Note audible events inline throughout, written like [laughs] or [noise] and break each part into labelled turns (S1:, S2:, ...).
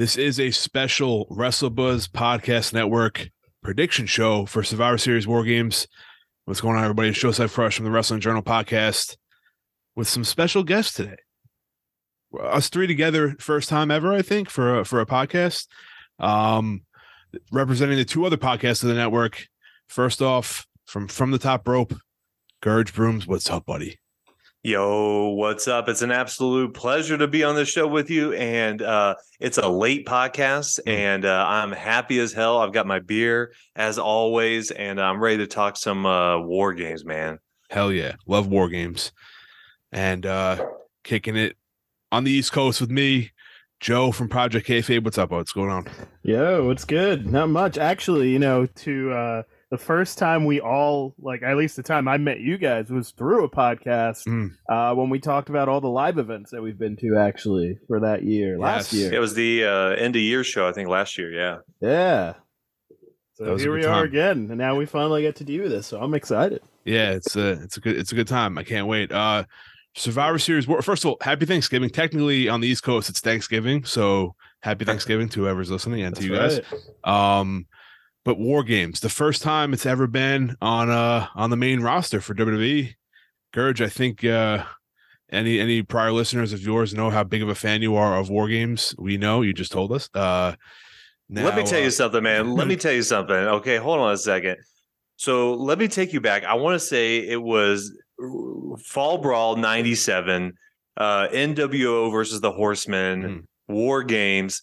S1: This is a special WrestleBuzz Podcast Network prediction show for Survivor Series War Games. What's going on, everybody? It's Joseph Fresh from the Wrestling Journal podcast with some special guests today. Us three together, first time ever, I think, for a, for a podcast. Um, representing the two other podcasts of the network. First off, from from the top rope, Gerge Brooms. What's up, buddy?
S2: Yo, what's up? It's an absolute pleasure to be on the show with you. And uh, it's a late podcast,
S1: Mm.
S2: and uh, I'm happy as hell. I've got my beer as always, and I'm ready to talk some uh, war games, man.
S1: Hell yeah, love war games, and uh kicking it on the East Coast with me, Joe from Project Kayfabe. What's up? What's going on?
S3: Yo, what's good? Not much. Actually, you know, to uh the first time we all like at least the time I met you guys was through a podcast
S1: Mm.
S3: uh when we talked about all the live events that we've been to actually for that year. Last year.
S2: It was the uh, end of year show, I think, last year. Yeah.
S3: Yeah. So here
S1: good
S3: we are again, and now we finally get to do this. So I'm excited.
S1: Yeah, it's a it's a good it's a good time. I can't wait. Uh Survivor Series. First of all, happy Thanksgiving. Technically, on the East Coast, it's Thanksgiving, so happy [laughs] Thanksgiving to whoever's listening and to you guys. Um, but War Games, the first time it's ever been on uh on the main roster for WWE. Gerge, I think uh any any prior listeners of yours know how big of a fan you are of War Games. We know you just told us. Uh
S2: let me tell
S1: uh,
S2: you something, man. Let me [laughs] tell you something. Okay, hold on a second. So let me take you back. I want to say it was Fall Brawl 97, uh, NWO versus the Horsemen,
S1: Mm.
S2: War Games.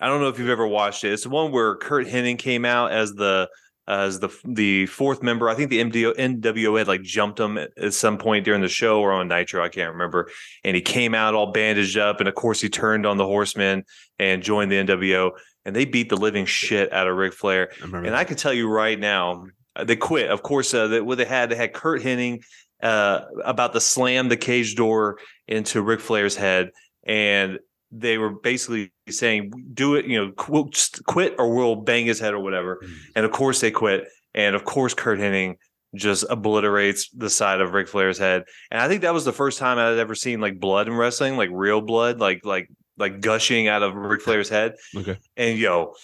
S2: I don't know if you've ever watched it. It's the one where Curt Hennig came out as the as the the fourth member. I think the MDO, NWO had like jumped him at, at some point during the show or on Nitro. I can't remember. And he came out all bandaged up, and of course he turned on the Horsemen and joined the NWO. And they beat the living shit out of Ric Flair.
S1: I
S2: And I can tell you right now, uh, they quit. Of course, uh, that what they had, they had Curt Hennig uh, about to slam the cage door into Ric Flair's head, and they were basically saying, "Do it, you know, just quit or we'll bang his head or whatever."
S1: Mm.
S2: And of course, they quit. And of course, Curt Hennig just obliterates the side of Ric Flair's head. And I think that was the first time I'd ever seen like blood in wrestling, like real blood, like like like gushing out of Ric Flair's head.
S1: Okay.
S2: And yo,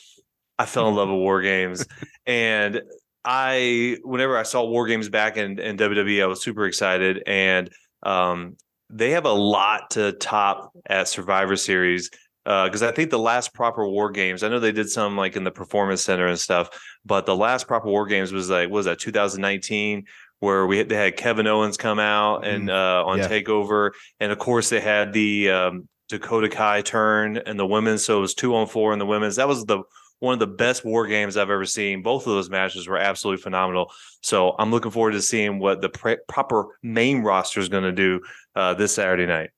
S2: I fell in love with War Games. [laughs] And I, whenever I saw War Games back in, in WWE, I was super excited. And um, they have a lot to top at Survivor Series. Because I think the last proper War Games, I know they did some like in the Performance Center and stuff, but the last proper War Games was like, what was that 2019? Where we had, they had Kevin Owens come out and uh, on
S1: Yeah.
S2: Takeover, and of course they had the um, Dakota Kai turn and the women's. So it was two on four in the women's. That was the one of the best war games I've ever seen. Both of those matches were absolutely phenomenal. So I'm looking forward to seeing what the pre- proper main roster is going to do uh, this Saturday night.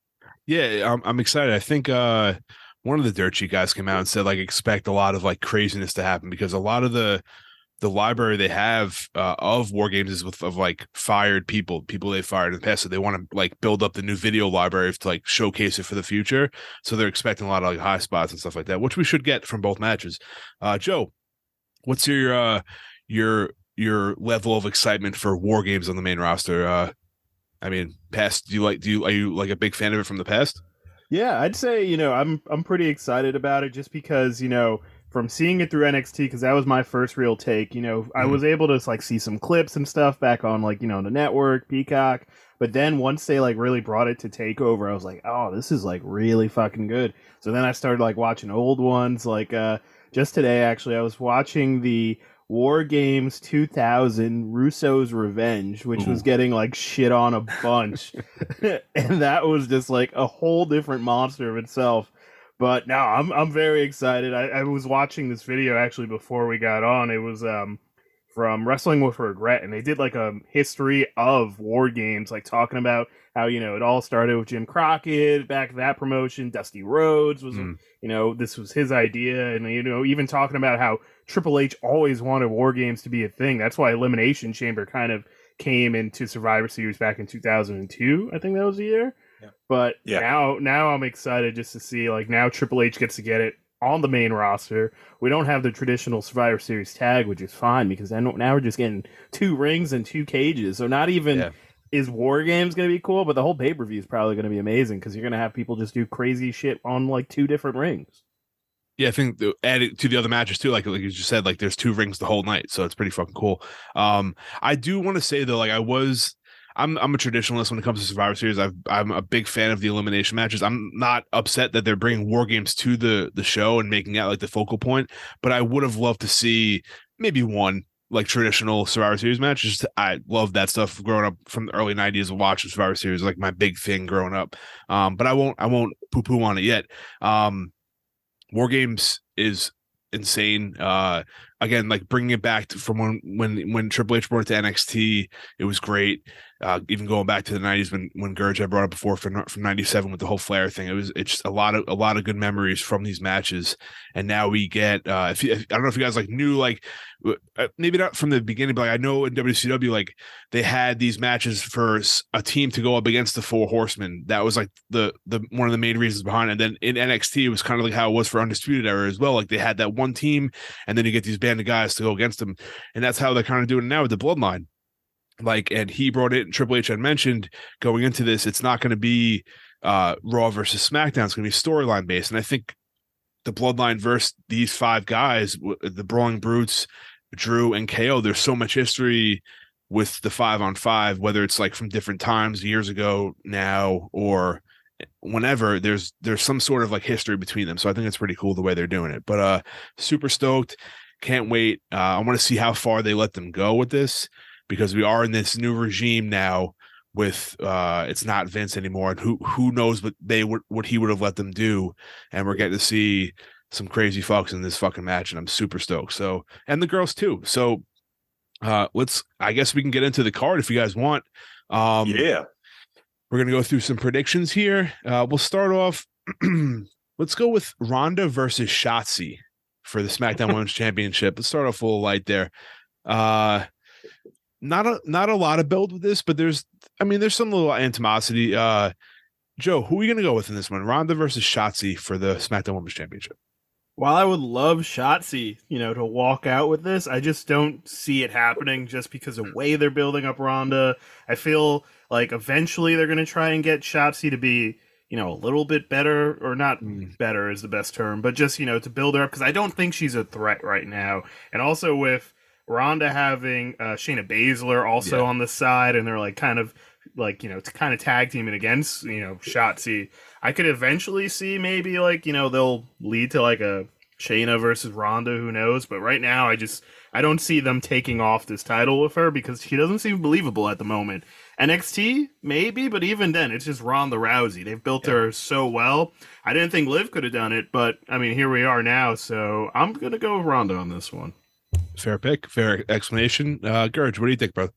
S1: Yeah, I'm, I'm excited. I think uh one of the dirt sheet guys came out and said like expect a lot of like craziness to happen because a lot of the the library they have uh, of war games is with of like fired people, people they fired in the past. So they want to like build up the new video library to like showcase it for the future. So they're expecting a lot of like high spots and stuff like that, which we should get from both matches. Uh Joe, what's your uh your your level of excitement for war games on the main roster? Uh I mean, past do you like do you are you like a big fan of it from the past?
S3: Yeah, I'd say you know I'm I'm pretty excited about it just because you know from seeing it through NXT because that was my first real take. You know, I
S1: Mhm.
S3: was able to like see some clips and stuff back on like you know the network, Peacock. But then once they like really brought it to Takeover, I was like, oh, this is like really fucking good. So then I started like watching old ones. Like uh just today, actually, I was watching the War Games 2000 Russo's Revenge, which was getting like shit on a bunch. [laughs] [laughs] and that was just like a whole different monster of itself. But no, I'm I'm very excited. I, I was watching this video actually before we got on. It was um from Wrestling with Regret, and they did like a history of war games, like talking about how you know it all started with Jim Crockett back that promotion. Dusty Rhodes was
S1: Mm.
S3: you know this was his idea, and you know even talking about how Triple H always wanted war games to be a thing. That's why Elimination Chamber kind of came into Survivor Series back in 2002. I think that was the year.
S2: Yeah.
S3: But
S2: Yeah.
S3: now, now I'm excited just to see like now Triple H gets to get it on the main roster. We don't have the traditional Survivor Series tag, which is fine because then now we're just getting two rings and two cages. So not even
S1: Yeah.
S3: Is War Games going to be cool, but the whole pay per view is probably going to be amazing because you're going to have people just do crazy shit on like two different rings.
S1: Yeah, I think the, to the other matches too, like like you just said, like there's two rings the whole night, so it's pretty fucking cool. Um, I do want to say though, like I was, I'm I'm a traditionalist when it comes to Survivor Series. I've, I'm a big fan of the elimination matches. I'm not upset that they're bringing War Games to the the show and making that like the focal point, but I would have loved to see maybe one like traditional Survivor Series matches. I love that stuff growing up from the early '90s. Watching Survivor Series like my big thing growing up. Um, but I won't I won't poo poo on it yet. Um, War Games is insane. Uh, again, like bringing it back to, from when when when Triple H brought it to NXT, it was great. Uh, even going back to the '90s when when Gerge I brought up before from from '97 with the whole Flair thing, it was it's just a lot of a lot of good memories from these matches. And now we get uh, if, if I don't know if you guys like knew like uh, maybe not from the beginning, but like I know in WCW like they had these matches for a team to go up against the Four Horsemen. That was like the the one of the main reasons behind it. And then in NXT, it was kind of like how it was for Undisputed Era as well. Like they had that one team, and then you get these of guys to go against them, and that's how they're kind of doing it now with the Bloodline. Like and he brought it and Triple H had mentioned going into this it's not going to be uh Raw versus SmackDown it's going to be storyline based. And I think the bloodline versus these five guys the Brawling Brutes Drew and KO there's so much history with the 5 on 5 whether it's like from different times years ago now or whenever there's there's some sort of like history between them. So I think it's pretty cool the way they're doing it. But uh super stoked can't wait uh I want to see how far they let them go with this because we are in this new regime now with uh it's not Vince anymore and who who knows what they would what he would have let them do and we're getting to see some crazy fucks in this fucking match and I'm super stoked. So and the girls too. So uh let's I guess we can get into the card if you guys want. Um
S2: Yeah.
S1: We're going to go through some predictions here. Uh we'll start off [clears throat] let's go with Ronda versus Shotzi for the SmackDown Women's Championship. Let's start off a little light there. Uh not a not a lot of build with this, but there's I mean there's some little animosity. Uh Joe, who are we gonna go with in this one? Ronda versus Shotzi for the SmackDown Women's Championship.
S3: While I would love Shotzi, you know, to walk out with this, I just don't see it happening just because of the way they're building up Ronda. I feel like eventually they're gonna try and get Shotzi to be, you know, a little bit better, or not mm. better is the best term, but just, you know, to build her up because I don't think she's a threat right now. And also with Ronda having uh, Shayna Baszler also yeah. on the side, and they're like kind of like you know to kind of tag teaming against you know Shotzi. I could eventually see maybe like you know they'll lead to like a Shayna versus Ronda, who knows? But right now, I just I don't see them taking off this title with her because she doesn't seem believable at the moment. NXT maybe, but even then, it's just Ronda Rousey. They've built yeah. her so well. I didn't think Liv could have done it, but I mean, here we are now. So I'm gonna go with Ronda on this one.
S1: Fair pick, fair explanation. Uh Gerge, what do you think, bro?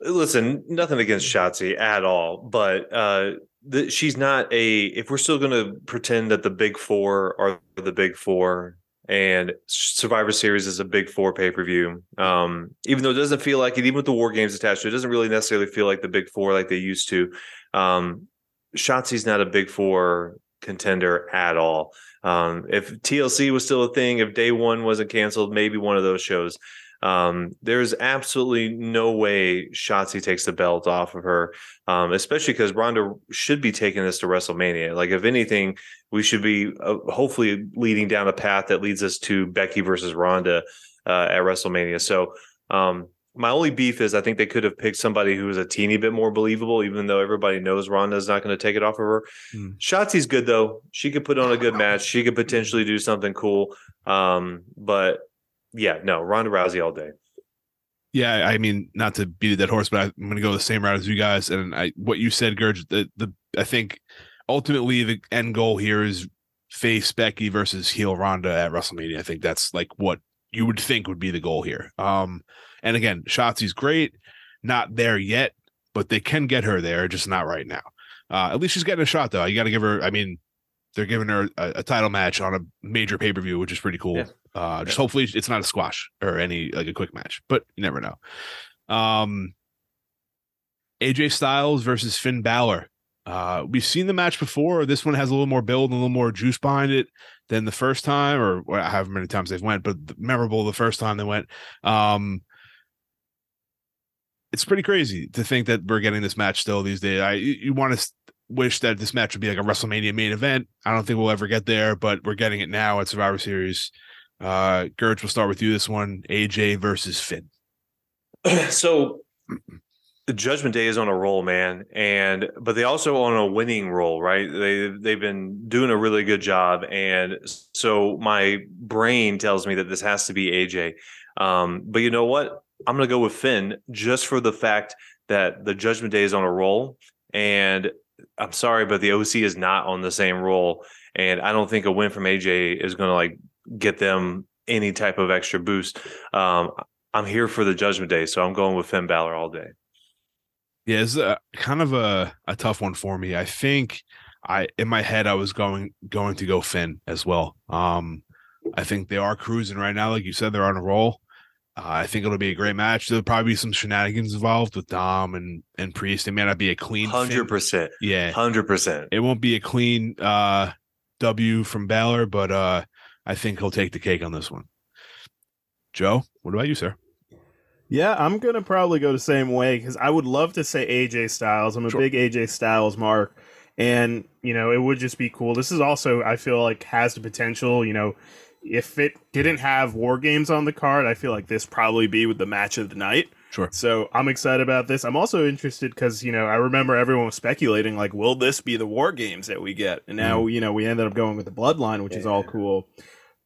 S2: Listen, nothing against Shotzi at all, but uh the, she's not a if we're still going to pretend that the big four are the big four and survivor series is a big four pay-per-view. Um, even though it doesn't feel like it even with the war games attached it doesn't really necessarily feel like the big four like they used to. Um, shotzi's not a big four contender at all. Um, if TLC was still a thing, if day one wasn't canceled, maybe one of those shows. Um, there's absolutely no way Shotzi takes the belt off of her, um, especially because Ronda should be taking this to WrestleMania. Like, if anything, we should be uh, hopefully leading down a path that leads us to Becky versus Ronda uh, at WrestleMania. So, um, my only beef is I think they could have picked somebody who was a teeny bit more believable, even though everybody knows Ronda's not going to take it off of her. Mm. Shotzi's good though; she could put on a good [laughs] match. She could potentially do something cool. Um, but yeah, no, Ronda Rousey all day.
S1: Yeah, I mean, not to beat a dead horse, but I'm going to go the same route as you guys. And I, what you said, Gerge, the the I think ultimately the end goal here is face Becky versus heel Ronda at WrestleMania. I think that's like what you would think would be the goal here. Um, and again, Shotzi's great, not there yet, but they can get her there, just not right now. Uh, at least she's getting a shot though. You got to give her. I mean, they're giving her a, a title match on a major pay per view, which is pretty cool. Yeah. Uh, just hopefully it's not a squash or any like a quick match, but you never know. Um, AJ Styles versus Finn Balor. Uh, we've seen the match before. This one has a little more build and a little more juice behind it than the first time, or however many times they've went, but memorable the first time they went. Um, it's pretty crazy to think that we're getting this match still these days. I you, you want to wish that this match would be like a WrestleMania main event. I don't think we'll ever get there, but we're getting it now at Survivor Series. Uh, Gerge, we'll start with you. This one, AJ versus Finn. [clears throat]
S2: so the Judgment Day is on a roll, man, and but they also on a winning roll, right? They they've been doing a really good job, and so my brain tells me that this has to be AJ. Um, but you know what? I'm gonna go with Finn just for the fact that the Judgment Day is on a roll, and I'm sorry, but the OC is not on the same roll, and I don't think a win from AJ is gonna like get them any type of extra boost. Um, I'm here for the Judgment Day, so I'm going with Finn Balor all day.
S1: Yeah, it's a, kind of a, a tough one for me. I think I in my head I was going going to go Finn as well. Um, I think they are cruising right now, like you said, they're on a roll. Uh, I think it'll be a great match. There'll probably be some shenanigans involved with Dom and and Priest. It may not be a clean
S2: hundred percent.
S1: Yeah,
S2: hundred percent.
S1: It won't be a clean uh, W from Balor, but uh, I think he'll take the cake on this one. Joe, what about you, sir?
S3: Yeah, I'm gonna probably go the same way because I would love to say AJ Styles. I'm a sure. big AJ Styles mark, and you know it would just be cool. This is also I feel like has the potential. You know, if it didn't have War Games on the card, I feel like this probably be with the match of the night.
S1: Sure.
S3: So I'm excited about this. I'm also interested because you know I remember everyone was speculating like, will this be the War Games that we get? And now mm. you know we ended up going with the Bloodline, which yeah. is all cool.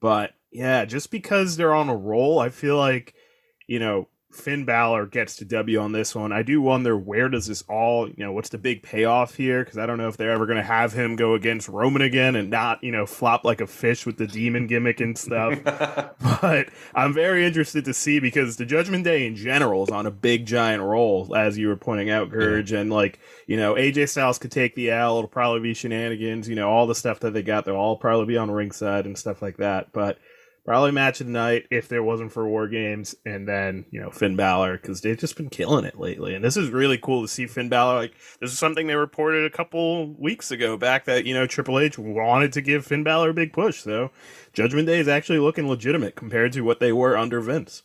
S3: But yeah, just because they're on a roll, I feel like you know Finn Balor gets to W on this one. I do wonder where does this all, you know, what's the big payoff here? Because I don't know if they're ever going to have him go against Roman again and not, you know, flop like a fish with the demon gimmick and stuff. [laughs] but I'm very interested to see because the Judgment Day in general is on a big giant roll, as you were pointing out, Gerge. Yeah. And like, you know, AJ Styles could take the L. It'll probably be shenanigans. You know, all the stuff that they got, they'll all probably be on ringside and stuff like that. But probably match of the night if there wasn't for War Games, and then you know Finn Balor because they've just been killing it lately, and this is really cool to see Finn Balor. Like this is something they reported a couple weeks ago back that you know Triple H wanted to give Finn Balor a big push. So Judgment Day is actually looking legitimate compared to what they were under Vince.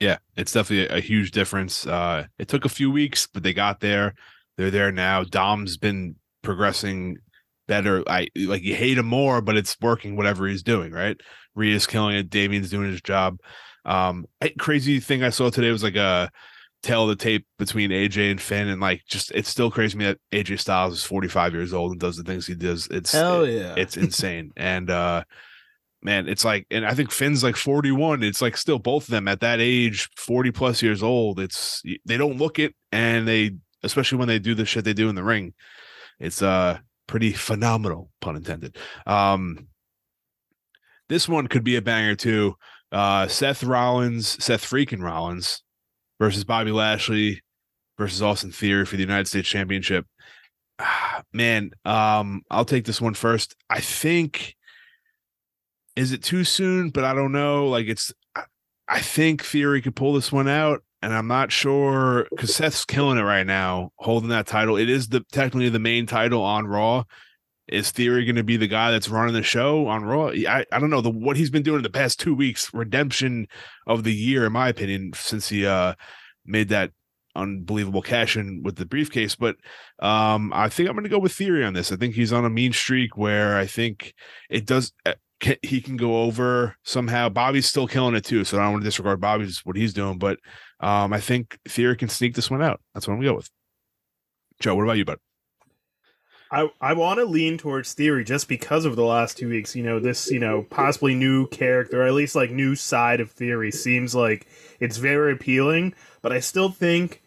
S1: Yeah, it's definitely a, huge difference. Uh, it took a few weeks, but they got there. They're there now. Dom's been progressing better. I like you hate him more, but it's working whatever he's doing, right? Rhea's killing it. Damian's doing his job. Um, crazy thing I saw today was like a tail of the tape between AJ and Finn, and like just it's still crazy me that AJ Styles is 45 years old and does the things he does. It's
S3: hell yeah,
S1: it, it's [laughs] insane. and uh man, it's like, and I think Finn's like 41. It's like still both of them at that age, 40 plus years old. It's they don't look it, and they especially when they do the shit they do in the ring, it's uh pretty phenomenal, pun intended. Um this one could be a banger too. Uh, Seth Rollins, Seth freaking Rollins versus Bobby Lashley versus Austin Theory for the United States Championship. Ah, man, um, I'll take this one first. I think is it too soon, but I don't know. Like it's I think Theory could pull this one out, and I'm not sure because Seth's killing it right now, holding that title. It is the technically the main title on Raw, is Theory going to be the guy that's running the show on Raw? I, I don't know the what he's been doing in the past two weeks. Redemption of the year, in my opinion, since he uh made that unbelievable cash in with the briefcase. But um I think I'm going to go with Theory on this. I think he's on a mean streak where I think it does. Uh, he can go over somehow. Bobby's still killing it too, so I don't want to disregard Bobby's what he's doing. But um I think Theory can sneak this one out. That's what I'm going to go with. Joe, what about you, bud?
S3: I, I want to lean towards theory just because of the last two weeks. You know, this, you know, possibly new character, or at least like new side of theory seems like it's very appealing. But I still think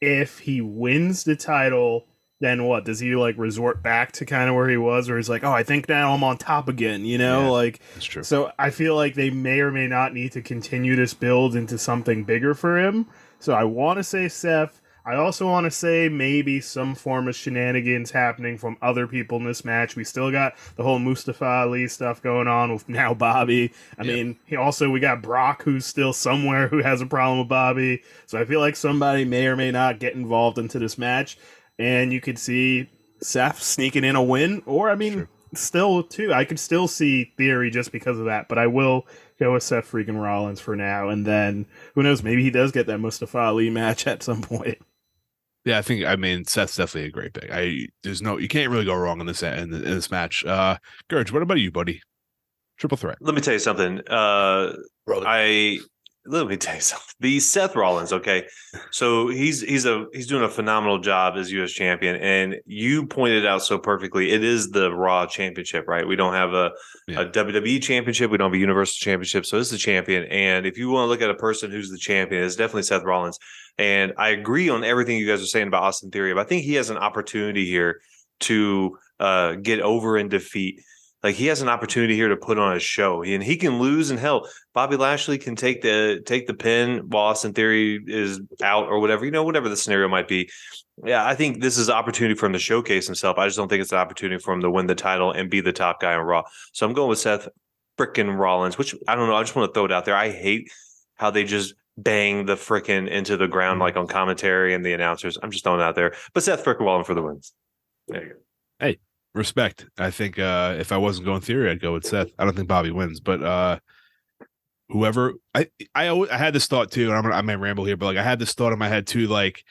S3: if he wins the title, then what? Does he like resort back to kind of where he was, or he's like, oh, I think now I'm on top again, you know? Yeah, like,
S1: that's true.
S3: So I feel like they may or may not need to continue this build into something bigger for him. So I want to say Seth. I also want to say maybe some form of shenanigans happening from other people in this match. We still got the whole Mustafa Ali stuff going on with now Bobby. I mean, he also we got Brock who's still somewhere who has a problem with Bobby. So I feel like somebody may or may not get involved into this match, and you could see Seth sneaking in a win. Or I mean, sure. still too, I could still see Theory just because of that. But I will go with Seth freaking Rollins for now, and then who knows? Maybe he does get that Mustafa Ali match at some point.
S1: Yeah, I think I mean Seth's definitely a great pick. I there's no you can't really go wrong in this in, in this match. Uh Gerge, what about you, buddy? Triple threat.
S2: Let me tell you something. Uh I let me tell you something. The Seth Rollins, okay. So he's he's a he's doing a phenomenal job as US champion. And you pointed out so perfectly, it is the Raw championship, right? We don't have a,
S1: Yeah.
S2: a WWE championship, we don't have a universal championship. So it's the champion. And if you want to look at a person who's the champion, it's definitely Seth Rollins. And I agree on everything you guys are saying about Austin Theory, but I think he has an opportunity here to uh, get over and defeat. Like he has an opportunity here to put on a show, and he can lose. And hell, Bobby Lashley can take the take the pin while Austin Theory is out or whatever. You know, whatever the scenario might be. Yeah, I think this is opportunity for him to showcase himself. I just don't think it's an opportunity for him to win the title and be the top guy on Raw. So I'm going with Seth frickin' Rollins, which I don't know. I just want to throw it out there. I hate how they just bang the frickin' into the ground like on commentary and the announcers. I'm just throwing it out there. But Seth frickin' Rollins for the wins. There you go.
S1: Respect. I think uh if I wasn't going theory, I'd go with Seth. I don't think Bobby wins, but uh whoever I I always, I had this thought too, and I'm gonna I may ramble here, but like I had this thought in my head too, like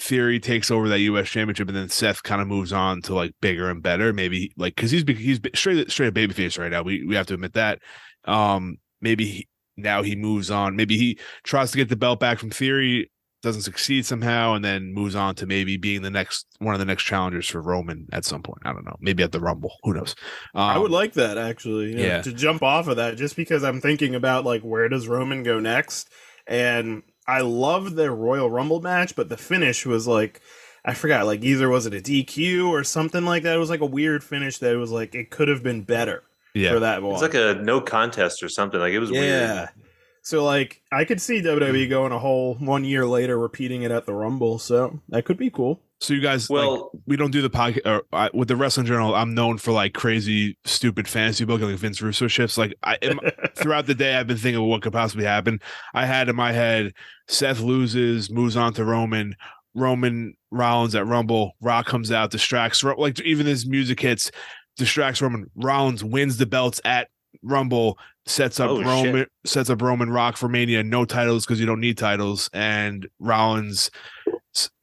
S1: Theory takes over that U.S. Championship, and then Seth kind of moves on to like bigger and better. Maybe like because he's he's straight straight up babyface right now. We we have to admit that. Um, maybe he, now he moves on. Maybe he tries to get the belt back from Theory, doesn't succeed somehow, and then moves on to maybe being the next one of the next challengers for Roman at some point. I don't know. Maybe at the Rumble. Who knows? Um,
S3: I would like that actually. you know,
S1: yeah.
S3: To jump off of that, just because I'm thinking about like where does Roman go next, and I love their Royal Rumble match, but the finish was like. I forgot, like either was it a DQ or something like that. It was like a weird finish that it was like it could have been better
S1: yeah.
S3: for that one.
S2: It's like a no contest or something. Like it was
S3: yeah.
S2: weird.
S3: So like I could see WWE going a whole one year later repeating it at the Rumble. So that could be cool.
S1: So you guys, like,
S2: Well,
S1: we don't do the podcast or with the wrestling journal. I'm known for like crazy, stupid fantasy booking, like Vince Russo shifts. Like I, in [laughs] throughout the day, I've been thinking of what could possibly happen. I had in my head, Seth loses, moves on to Roman. Roman Rollins at Rumble. Rock comes out, distracts. Like even his music hits, distracts Roman. Rollins wins the belts at Rumble. Sets up
S2: Oh, shit.
S1: Roman. Sets up Roman Rock for Mania. No titles because you don't need titles. And Rollins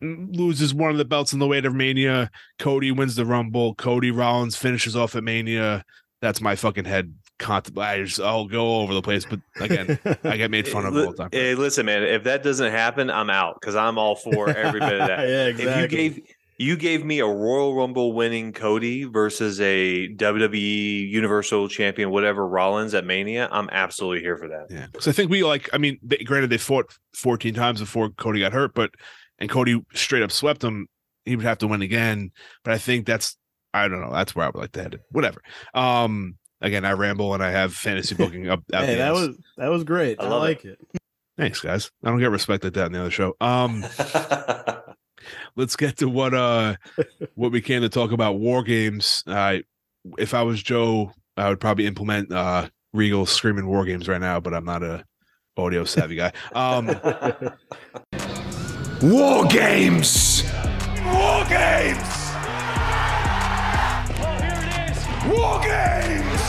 S1: loses one of the belts in the weight of Mania. Cody wins the Rumble. Cody Rollins finishes off at Mania. That's my fucking head. I just I'll go all over the place, but again, I get made fun of [laughs] all the time.
S2: Hey, listen, man. If that doesn't happen, I'm out because I'm all for every bit of that. [laughs]
S3: yeah,
S2: If
S3: exactly.
S2: you gave you gave me a Royal Rumble winning Cody versus a WWE Universal Champion, whatever Rollins at Mania, I'm absolutely here for that.
S1: Yeah, because I think we like. I mean, they, granted, they fought 14 times before Cody got hurt, but and Cody straight up swept him. He would have to win again, but I think that's I don't know. That's where I would like to head it. Whatever. Um, again, I ramble and I have fantasy [laughs] booking up. out
S3: hey,
S1: the
S3: that
S1: ass.
S3: was that was great.
S2: I
S3: I,
S2: love
S3: like it.
S1: thanks, guys. I don't get respect like that in the other show. Um, [laughs] let's get to what uh what we came to talk about. War games. Uh, if I was Joe, I would probably implement uh Regal screaming war games right now, but I'm not a audio savvy guy. Um. [laughs]
S4: War games! War games! War games!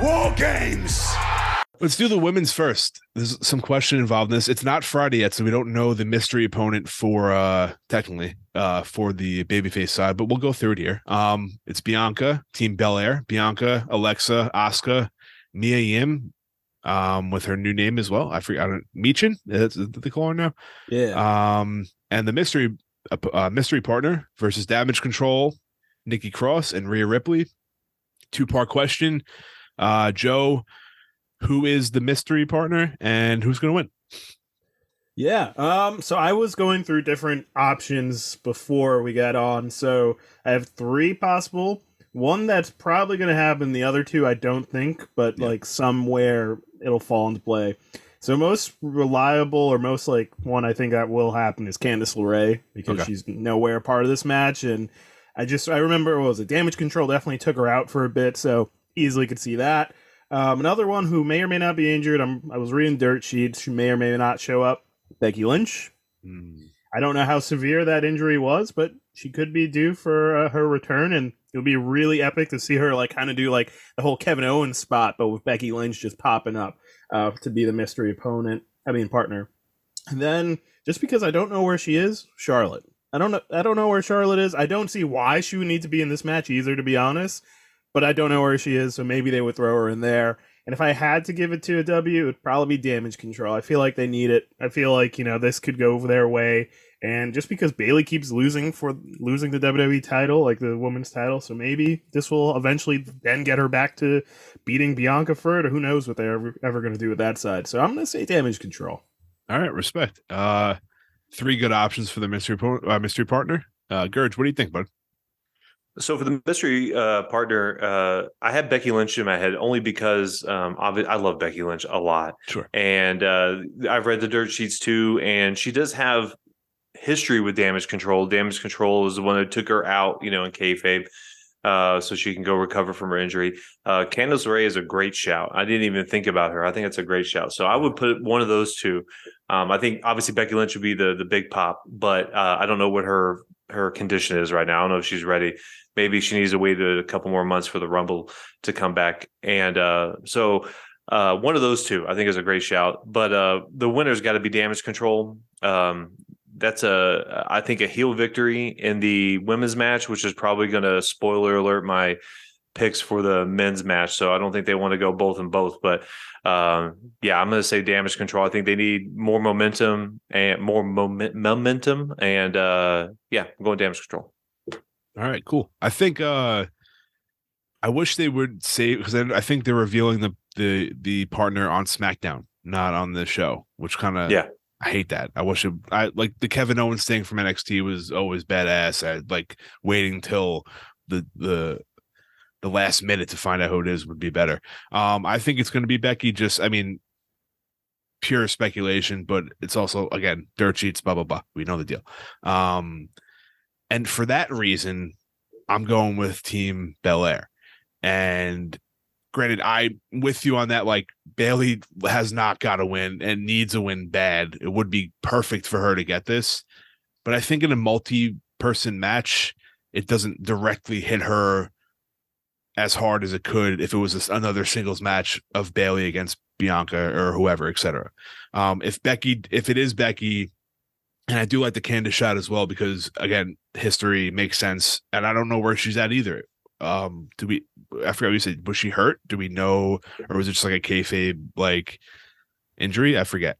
S4: War games!
S1: Let's do the women's first. There's some question involved in this. It's not Friday yet, so we don't know the mystery opponent for uh technically uh for the babyface side, but we'll go through it here. Um it's Bianca, Team Bel Air, Bianca, Alexa, Asuka, Mia Yim, um, with her new name as well. I forget I don't Michin, that's the they call her now.
S3: Yeah.
S1: Um, and the mystery uh, uh, mystery partner versus Damage Control, Nikki Cross and Rhea Ripley. Two part question. Uh, Joe, who is the mystery partner and who's going to win?
S3: Yeah. Um. So I was going through different options before we got on. So I have three possible. One that's probably going to happen. The other two I don't think, but
S1: Yeah.
S3: like somewhere it'll fall into play. So most reliable or most like one I think that will happen is Candice LeRae because
S1: Okay.
S3: she's nowhere part of this match, and I just I remember was it damage control definitely took her out for a bit, so easily could see that. Um, another one who may or may not be injured. I'm I was reading dirt sheets. She may or may not show up. Becky Lynch.
S1: Hmm.
S3: I don't know how severe that injury was, but she could be due for uh, her return, and it would be really epic to see her like kind of do like the whole Kevin Owens spot, but with Becky Lynch just popping up uh, to be the mystery opponent. I mean partner. And then just because I don't know where she is, Charlotte. I don't know. I don't know where Charlotte is. I don't see why she would need to be in this match either, to be honest. But I don't know where she is, so maybe they would throw her in there. And if I had to give it to a W, it would probably be Damage Control. I feel like they need it. I feel like you know this could go their way. And just because Bayley keeps losing for losing the WWE title, like the women's title, so maybe this will eventually then get her back to beating Bianca for it, or who knows what they're ever, ever going to do with that side. So I'm going to say Damage Control.
S1: All right, respect. Uh, three good options for the mystery uh, mystery partner. Uh, Gerge, what do you think, bud?
S2: So for the mystery uh, partner, uh, I had Becky Lynch in my head only because um, I love Becky Lynch a lot.
S1: Sure.
S2: And uh, I've read the dirt sheets too, and she does have history with damage control. Damage control is the one that took her out, you know, in kayfabe, uh, so she can go recover from her injury. Uh, Candice LeRae is a great shout. I didn't even think about her. I think it's a great shout. So I would put one of those two. Um, I think obviously Becky Lynch would be the the big pop, but uh, I don't know what her her condition is right now. I don't know if she's ready. Maybe she needs to wait a couple more months for the Rumble to come back. And uh, so uh, one of those two, I think, is a great shout. But uh, the winner's got to be Damage Control. Um, that's a I think a heel victory in the women's match, which is probably going to spoiler alert my picks for the men's match. So I don't think they want to go both and both. But um, yeah, I'm going to say damage control. I think they need more momentum and more moment, momentum. And uh, yeah, I'm going damage control.
S1: All right, cool. I think uh, I wish they would say because I think they're revealing the the the partner on SmackDown, not on the show, which kind of
S2: yeah
S1: I hate that. I wish it, I like the Kevin Owens thing from NXT was always badass. I like waiting till the the the last minute to find out who it is would be better. Um, I think it's going to be Becky. Just, I mean, pure speculation, but it's also again dirt sheets. Blah blah blah. We know the deal. Um, and for that reason, I'm going with Team Bel Air. And granted, I'm with you on that. Like Bayley has not got a win and needs a win bad. It would be perfect for her to get this, but I think in a multi-person match, it doesn't directly hit her as hard as it could if it was another singles match of Bayley against Bianca or whoever, etc. Um, if Becky, if it is Becky, and I do like the Candice shot as well because again, history makes sense, and I don't know where she's at either. Um, do we? I forgot what you said. Was she hurt? Do we know, or was it just like a kayfabe like injury? I forget.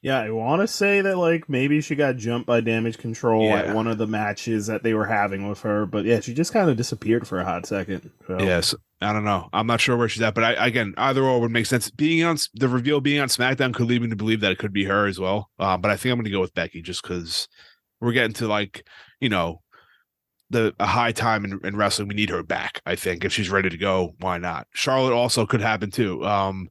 S3: Yeah, I want to say that like maybe she got jumped by damage control yeah. at one of the matches that they were having with her, but yeah, she just kind of disappeared for a hot second.
S1: So. Yes, I don't know. I'm not sure where she's at, but I again either or would make sense. Being on the reveal, being on SmackDown could lead me to believe that it could be her as well. Uh, but I think I'm going to go with Becky just because we're getting to like you know the a high time in, in, wrestling. We need her back. I think if she's ready to go, why not? Charlotte also could happen too. Um,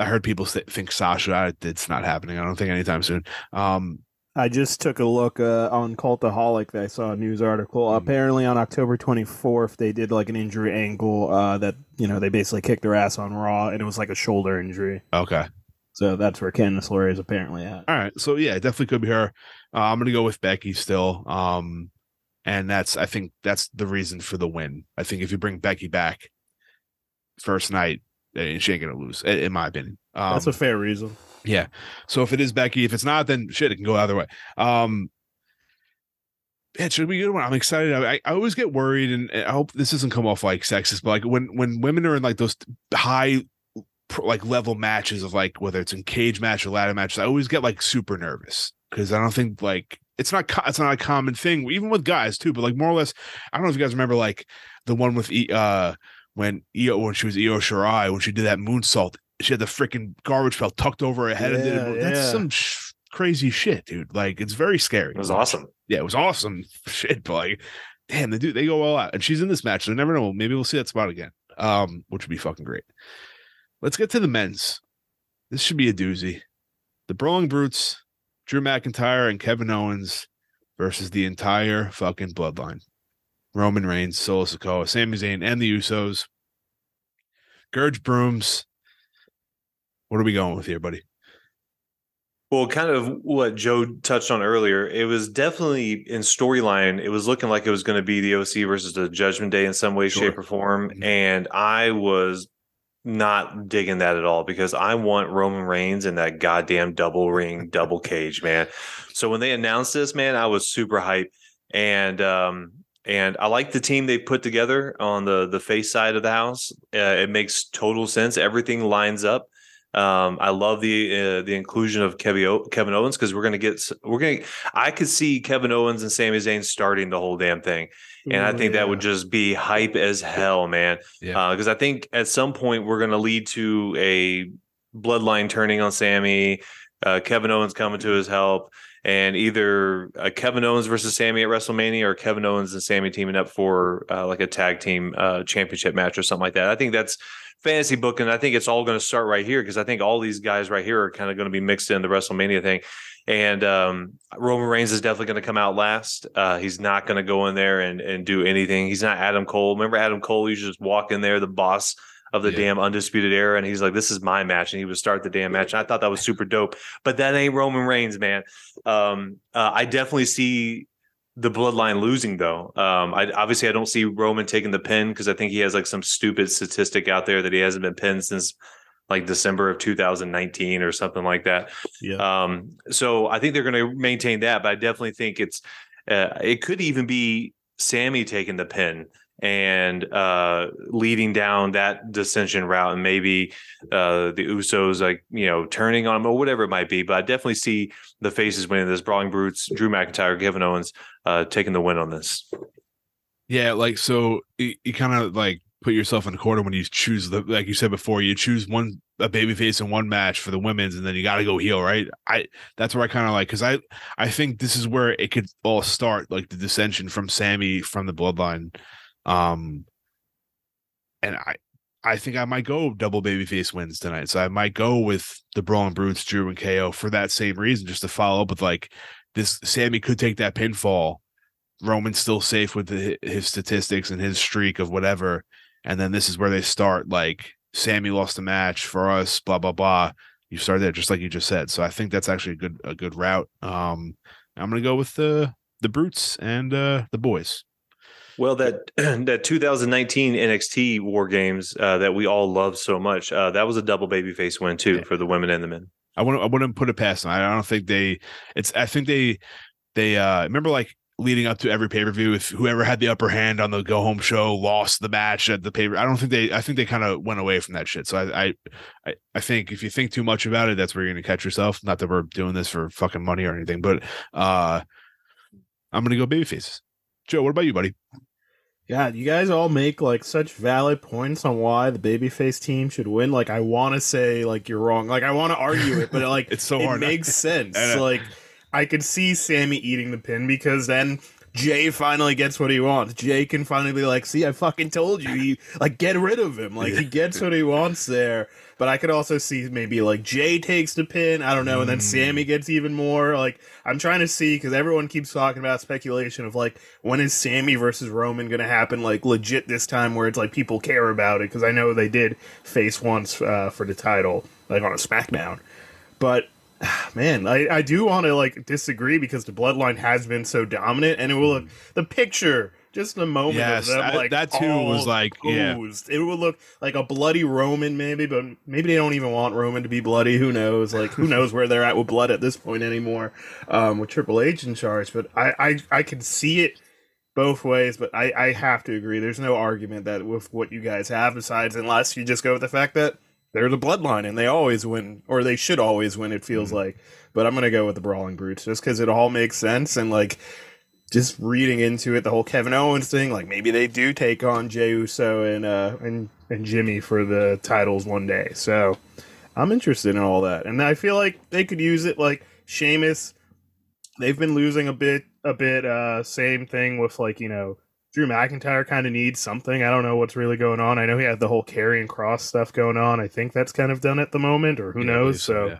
S1: I heard people think Sasha. It's not happening. I don't think anytime soon. Um,
S3: I just took a look uh, on Cultaholic. I saw a news article. Mm-hmm. Apparently, on October 24th, they did like an injury angle uh, that you know they basically kicked their ass on Raw, and it was like a shoulder injury.
S1: Okay,
S3: so that's where Candice LeRae is apparently at.
S1: All right, so yeah, it definitely could be her. Uh, I'm gonna go with Becky still. Um, and that's I think that's the reason for the win. I think if you bring Becky back first night, eh, she ain't gonna lose, in my opinion.
S3: Um, that's a fair reason.
S1: Yeah. So if it is Becky, if it's not, then shit, it can go either way. Um, it should be a good one. I'm excited. I, I always get worried, and I hope this doesn't come off like sexist, but like when when women are in like those high like level matches of like whether it's in cage match or ladder matches, I always get like super nervous because I don't think like it's not it's not a common thing even with guys too but like more or less i don't know if you guys remember like the one with uh when Io when she was Io Shirai when she did that moonsault she had the freaking garbage belt tucked over her head yeah, and did it. that's some sh- crazy shit dude. Like it's very scary.
S2: It was awesome.
S1: Yeah it was awesome [laughs] shit but like damn they do they go all out. And she's in this match so never know. Maybe we'll see that spot again um which would be fucking great. Let's get to the men's. This should be a doozy. The brawling brutes Drew McIntyre and Kevin Owens versus the entire fucking bloodline. Roman Reigns, Solo Sikoa, Sami Zayn, and the Usos. Gerge Brooms. What are we going with here, buddy?
S2: Well, kind of what Joe touched on earlier. It was definitely in storyline. It was looking like it was going to be the OC versus the Judgment Day in some way, sure. shape, or form. Mm-hmm. And I was not digging that at all because I want Roman Reigns in that goddamn double ring, double cage, man. So when they announced this, man, I was super hyped. And um and I like the team they put together on the the face side of the house. Uh, it makes total sense. Everything lines up. Um, I love the uh, the inclusion of Kevin o- Kevin Owens because we're gonna get we're gonna I could see Kevin Owens and Sami Zayn starting the whole damn thing, and I
S3: Ooh,
S2: think that would just be hype as hell, man.
S1: Yeah.
S2: Because I think at some point we're gonna lead to a bloodline turning on Sami, uh, Kevin Owens coming to his help, and either uh, Kevin Owens versus Sami at WrestleMania or Kevin Owens and Sami teaming up for uh, like a tag team uh, championship match or something like that. I think that's fantasy booking. I think it's all going to start right here because I think all these guys right here are kind of going to be mixed in the WrestleMania thing. And um, Roman Reigns is definitely going to come out last. Uh, he's not going to go in there and, and do anything. He's not Adam Cole. Remember Adam Cole? You just walk in there, the boss of the
S1: Yeah.
S2: damn undisputed era, and he's like, "This is my match," and he would start the damn match. And I thought that was super dope. But that ain't Roman Reigns, man. Um, uh, I definitely see the bloodline losing though. Um, I obviously I don't see Roman taking the pin because I think he has like some stupid statistic out there that he hasn't been pinned since like December of 2019 or something like that.
S3: Yeah.
S2: Um, so I think they're going to maintain that, but I definitely think it's uh, it could even be Sami taking the pin and uh leading down that dissension route and maybe uh the usos like you know turning on him or whatever it might be but i definitely see the faces winning this brawling brutes drew mcintyre kevin owens uh taking the win on this
S1: Yeah, like so you, you kind of like put yourself in the corner when you choose the like you said before, you choose one a baby face in one match for the women's and then you got to go heel, right? I that's where I kind of like cuz I I think this is where it could all start like the dissension from Sami from the bloodline. Um and I I think I might go double babyface wins tonight. So I might go with the Brawling Brutes, Drew and KO for that same reason, just to follow up with like this Sami could take that pinfall Roman's still safe with the, his statistics and his streak of whatever. And then this is where they start like Sami lost the match for us, blah blah blah. You start there just like you just said. So I think that's actually a good a good route. Um I'm gonna go with the the brutes and uh the boys.
S2: Well that [clears throat] that 2019 nxt war games uh that we all love so much uh that was a double babyface win too
S1: Yeah.
S2: for the women and the men
S1: I wouldn't I wouldn't put it past them. I don't think they it's I think they they uh remember like leading up to every pay-per-view if whoever had the upper hand on the go home show lost the match at the pay I don't think they I think they kind of went away from that shit. So I, I I I think if you think too much about it, that's where you're gonna catch yourself. Not that we're doing this for fucking money or anything, but uh I'm gonna go baby faces. Joe, what about you, buddy?
S3: God, you guys all make like such valid points on why the babyface team should win. Like, I want to say like you're wrong. Like, I want to argue it, but like [laughs]
S1: It's so
S3: it
S1: hard.
S3: makes sense.
S1: I.
S3: Like, I could see Sami eating the pin because then Jey finally gets what he wants. Jey can finally be like, "See, I fucking told you." He like get rid of him. Like he gets [laughs] what he wants there. But I could also see maybe like Jey takes the pin. I don't know, and then
S1: Mm.
S3: Sami gets even more. Like I'm trying to see because everyone keeps talking about speculation of like when is Sami versus Roman going to happen? Like legit this time where it's like people care about it because I know they did face once uh, for the title like on a SmackDown, but [sighs] man, I, I do want to like disagree because the bloodline has been so dominant, and it will look the picture just a moment
S1: Yes,
S3: of them
S1: that-
S3: like
S1: that too was like, yeah.
S3: It would look like a bloody Roman, maybe, but maybe they don't even want Roman to be bloody. Who knows? Like who knows where they're at with blood at this point anymore? Um, with Triple H in charge, but I I I can see it both ways, but I, I have to agree. There's no argument that with what you guys have, besides unless you just go with the fact that they're the bloodline and they always win, or they should always win. It feels like, but I'm gonna go with the Brawling Brutes just because it all makes sense and like just reading into it, the whole Kevin Owens thing, like maybe they do take on Jey Uso and uh and and Jimmy for the titles one day. So I'm interested in all that, and I feel like they could use it like Sheamus. They've been losing a bit, a bit. Uh, same thing with like you know Drew McIntyre kind of needs something. I don't know what's really going on. I know he had the whole Karrion Kross stuff going on. I think that's kind of done at the moment, or who
S1: Yeah,
S3: knows. So,
S1: yeah.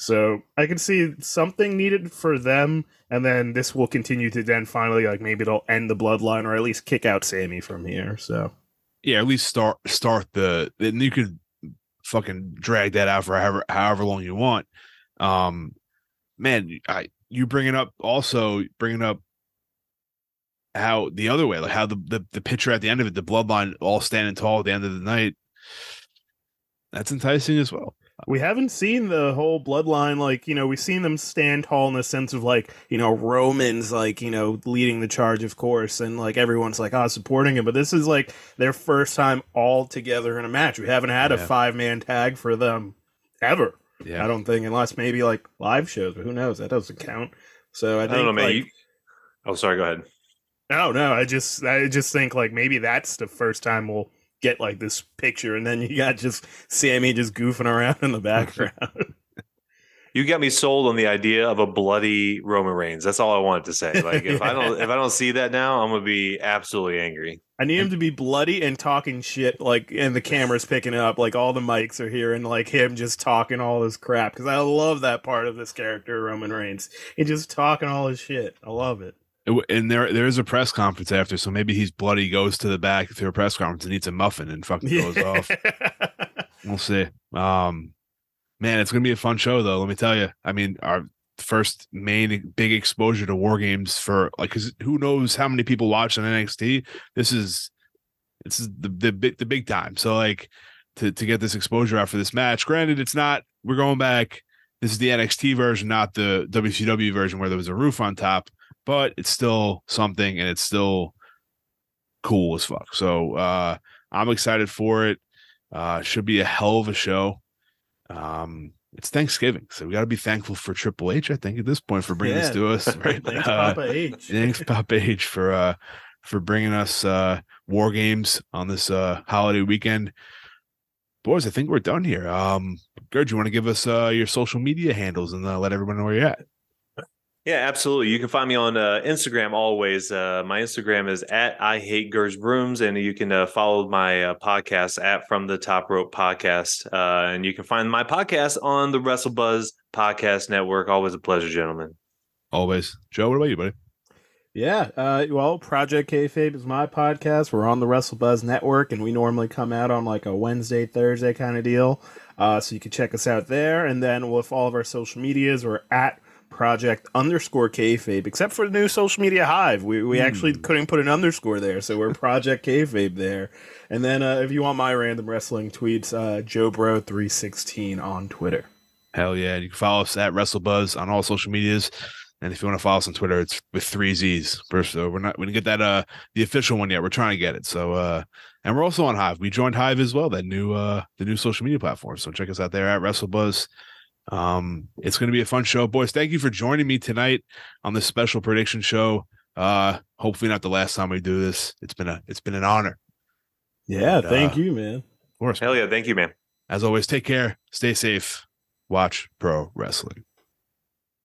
S3: So I can see something needed for them, and then this will continue to then finally like maybe it'll end the bloodline or at least kick out Sami from here. So
S1: yeah, at least start start the then you could fucking drag that out for however however long you want. Um, man, I you bringing up also bringing up how the other way, like how the the, the picture at the end of it, the bloodline all standing tall at the end of the night. That's enticing as well.
S3: We haven't seen the whole bloodline, like, you know, we've seen them stand tall in the sense of, like, you know, Roman's, like, you know, leading the charge, of course, and, like, everyone's, like, ah, supporting him. But this is, like, their first time all together in a match. We haven't had a five man tag for them ever.
S1: Yeah.
S3: I don't think, unless maybe, like, live shows, but who knows? That doesn't count. So I
S2: I, don't know, man.
S3: like,
S2: you, oh, sorry. Go ahead.
S3: no, no, I just, I just think, like, maybe that's the first time we'll get, like, this picture, and then you got just Sami just goofing around in the [laughs] background.
S2: You got me sold on the idea of a bloody Roman Reigns. That's all I wanted to say. Like if I don't if I don't see that now, I'm gonna be absolutely angry.
S3: I need him to be bloody and talking shit, like, and the camera's picking up, like, all the mics are here, and like him just talking all this crap. Because I love that part of this character, Roman Reigns. He just talking all his shit. I love it.
S1: And there, there is a press conference after, so maybe he's bloody, goes to the back through a press conference and eats a muffin and fucking goes off. [laughs] We'll see. Um, man, it's gonna be a fun show though. Let me tell you. I mean, our first main big exposure to war games for like, cause who knows how many people watch on NXT? This is this is the the big the big time. So like to to get this exposure after this match. Granted, it's not. We're going back. This is the NXT version, not the WCW version where there was a roof on top. But it's still something, and it's still cool as fuck. So uh I'm excited for it. Uh, should be a hell of a show. Um, it's Thanksgiving, so we got to be thankful for Triple H. I think at this point for bringing this to us. [laughs] Right?
S3: Thanks,
S1: Uh,
S3: Papa H. [laughs]
S1: thanks, Papa H, for uh for bringing us uh war games on this uh holiday weekend. Boys, I think we're done here. Um, Gerd, you want to give us uh your social media handles and uh, let everyone know where you're at?
S2: Yeah, absolutely. You can find me on uh, Instagram always. Uh, my Instagram is at I hate Gers Brooms, and you can uh, follow my uh, podcast at From the Top Rope Podcast. Uh, and you can find my podcast on the WrestleBuzz Podcast Network. Always a pleasure, gentlemen.
S1: Always, Joe. What about you, buddy?
S3: Yeah, uh, well, Project Kayfabe is my podcast. We're on the WrestleBuzz Network, and we normally come out on like a Wednesday, Thursday kind of deal. Uh, so you can check us out there, and then with all of our social medias, we're at Project underscore Kayfabe, except for the new social media Hive. We we actually couldn't put an underscore there, so we're Project Kayfabe there. And then uh, if you want my random wrestling tweets, uh, Joe Bro three sixteen on Twitter.
S1: Hell yeah. You can follow us at WrestleBuzz on all social medias. And if you want to follow us on Twitter, it's with three Z's. First, so we're not we didn't get that uh the official one yet. We're trying to get it. So uh and we're also on Hive. We joined Hive as well, that new uh the new social media platform. So check us out there at WrestleBuzz. Um it's gonna be a fun show. Boys, thank you for joining me tonight on this special prediction show. Uh hopefully not the last time we do this. It's been a it's been an honor.
S3: Yeah,
S1: And,
S3: thank
S1: uh,
S3: you, man.
S1: Of course.
S2: Hell yeah. Thank you, man.
S1: As always, take care, stay safe, watch pro wrestling.